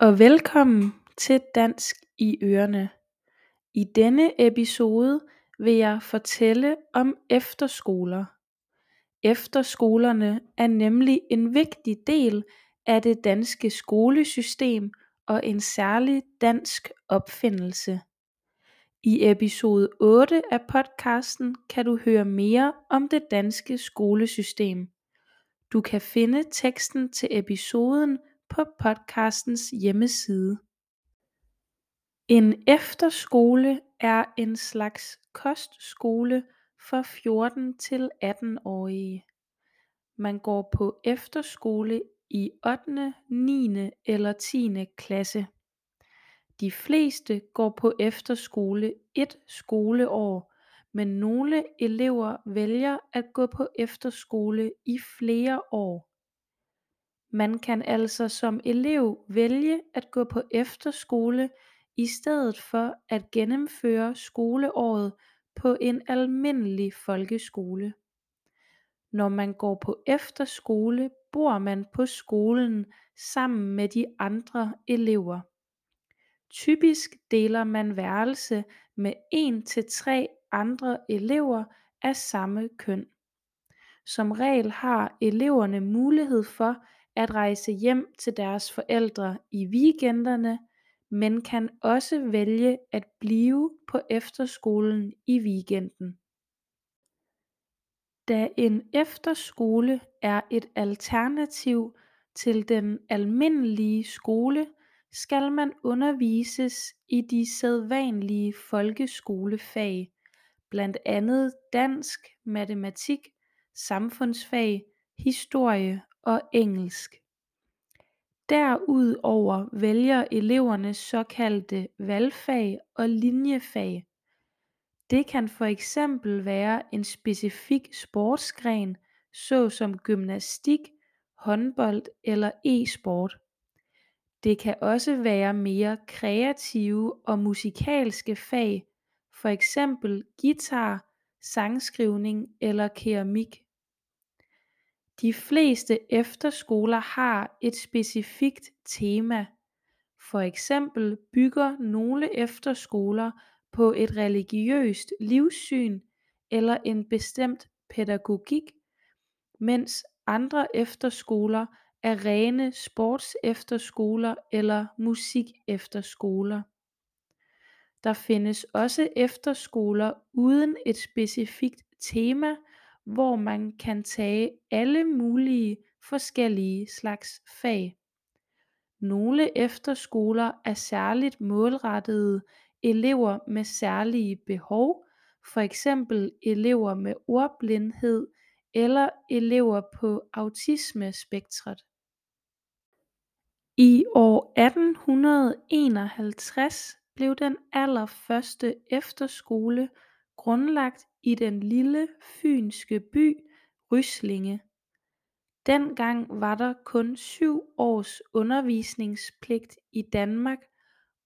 og velkommen til Dansk i Ørene. I denne episode vil jeg fortælle om efterskoler. Efterskolerne er nemlig en vigtig del af det danske skolesystem og en særlig dansk opfindelse. I episode 8 af podcasten kan du høre mere om det danske skolesystem. Du kan finde teksten til episoden på podcastens hjemmeside. En efterskole er en slags kostskole for 14 til 18-årige. Man går på efterskole i 8., 9. eller 10. klasse. De fleste går på efterskole et skoleår, men nogle elever vælger at gå på efterskole i flere år. Man kan altså som elev vælge at gå på efterskole i stedet for at gennemføre skoleåret på en almindelig folkeskole. Når man går på efterskole bor man på skolen sammen med de andre elever. Typisk deler man værelse med en til tre andre elever af samme køn. Som regel har eleverne mulighed for at rejse hjem til deres forældre i weekenderne, men kan også vælge at blive på efterskolen i weekenden. Da en efterskole er et alternativ til den almindelige skole, skal man undervises i de sædvanlige folkeskolefag, blandt andet dansk, matematik, samfundsfag, historie og engelsk. Derudover vælger eleverne såkaldte valgfag og linjefag. Det kan for eksempel være en specifik sportsgren såsom gymnastik, håndbold eller e-sport. Det kan også være mere kreative og musikalske fag, for eksempel guitar, sangskrivning eller keramik. De fleste efterskoler har et specifikt tema. For eksempel bygger nogle efterskoler på et religiøst livssyn eller en bestemt pædagogik, mens andre efterskoler er rene sportsefterskoler eller musikefterskoler. Der findes også efterskoler uden et specifikt tema, hvor man kan tage alle mulige forskellige slags fag. Nogle efterskoler er særligt målrettede elever med særlige behov, for eksempel elever med ordblindhed eller elever på autismespektret. I år 1851 blev den allerførste efterskole grundlagt i den lille fynske by Ryslinge. Dengang var der kun syv års undervisningspligt i Danmark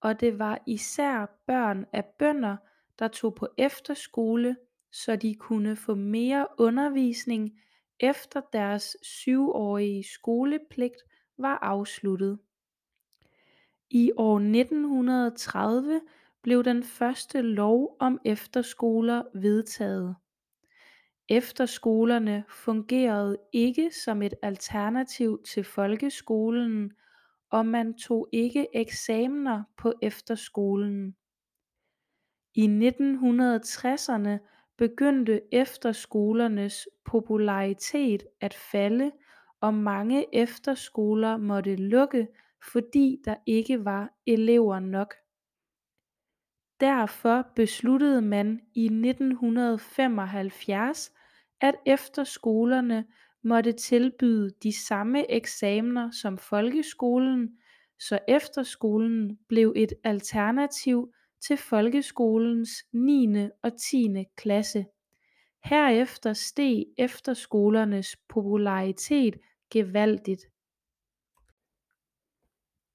og det var især børn af bønder der tog på efterskole så de kunne få mere undervisning efter deres syvårige skolepligt var afsluttet. I år 1930 blev den første lov om efterskoler vedtaget. Efterskolerne fungerede ikke som et alternativ til folkeskolen og man tog ikke eksamener på efterskolen. I 1960'erne begyndte efterskolernes popularitet at falde og mange efterskoler måtte lukke fordi der ikke var elever nok. Derfor besluttede man i 1975 at efterskolerne måtte tilbyde de samme eksamener som folkeskolen så efterskolen blev et alternativ til folkeskolens 9. og 10. klasse. Herefter steg efterskolernes popularitet gevaldigt.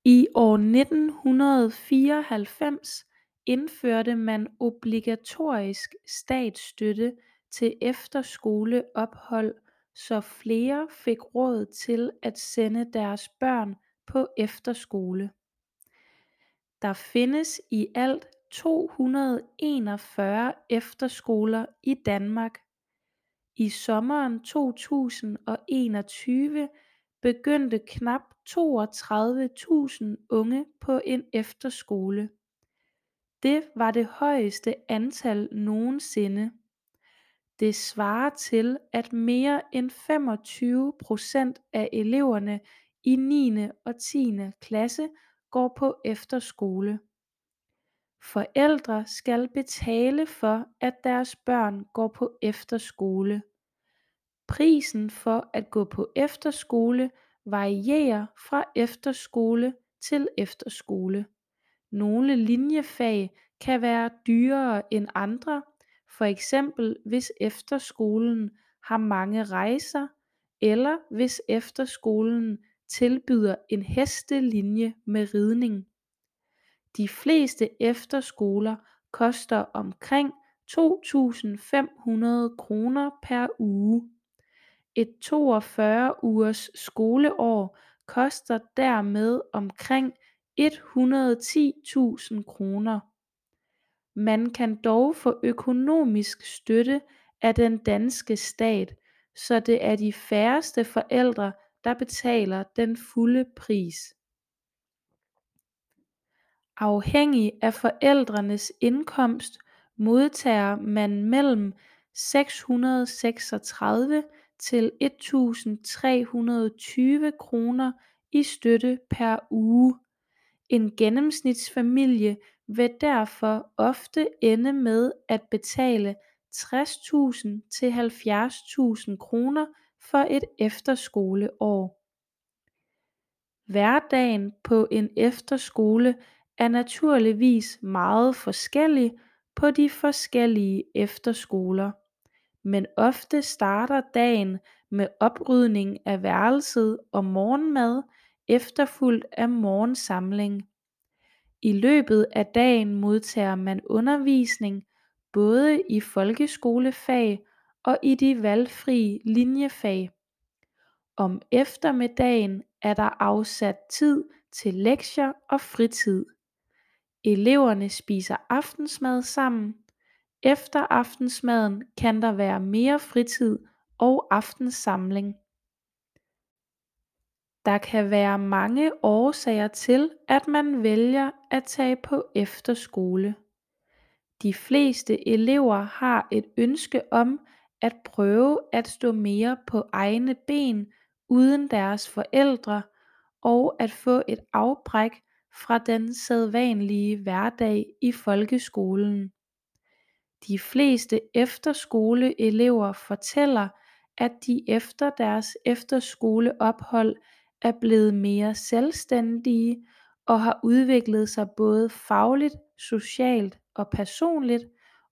I år 1994 indførte man obligatorisk statsstøtte til efterskoleophold så flere fik råd til at sende deres børn på efterskole Der findes i alt 241 efterskoler i Danmark. I sommeren 2021 begyndte knap 32.000 unge på en efterskole. Det var det højeste antal nogensinde. Det svarer til at mere end 25 procent af eleverne i 9. og 10. klasse går på efterskole. Forældre skal betale for at deres børn går på efterskole. Prisen for at gå på efterskole varierer fra efterskole til efterskole. Nogle linjefag kan være dyrere end andre, for eksempel hvis efterskolen har mange rejser eller hvis efterskolen tilbyder en hestelinje med ridning. De fleste efterskoler koster omkring 2500 kroner per uge. Et 42 ugers skoleår koster dermed omkring 110.000 kroner. Man kan dog få økonomisk støtte af den danske stat, så det er de færreste forældre, der betaler den fulde pris. Afhængig af forældrenes indkomst modtager man mellem 636 til 1320 kroner i støtte per uge. En gennemsnitsfamilie vil derfor ofte ende med at betale 60.000 til 70.000 kroner for et efterskoleår. Hverdagen på en efterskole er naturligvis meget forskellig på de forskellige efterskoler, men ofte starter dagen med oprydning af værelset og morgenmad efterfulgt af morgensamling. I løbet af dagen modtager man undervisning både i folkeskolefag og i de valgfrie linjefag. Om eftermiddagen er der afsat tid til lektier og fritid. Eleverne spiser aftensmad sammen. Efter aftensmaden kan der være mere fritid og aftensamling. Der kan være mange årsager til at man vælger at tage på efterskole. De fleste elever har et ønske om at prøve at stå mere på egne ben uden deres forældre og at få et afbræk fra den sædvanlige hverdag i folkeskolen. De fleste efterskoleelever fortæller at de efter deres efterskoleophold er blevet mere selvstændige og har udviklet sig både fagligt, socialt og personligt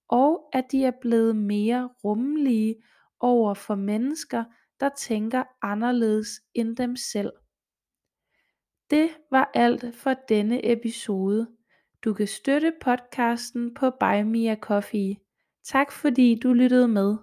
og at de er blevet mere rummelige over for mennesker der tænker anderledes end dem selv. Det var alt for denne episode. Du kan støtte podcasten på Buy Me a Coffee. Tak fordi du lyttede med.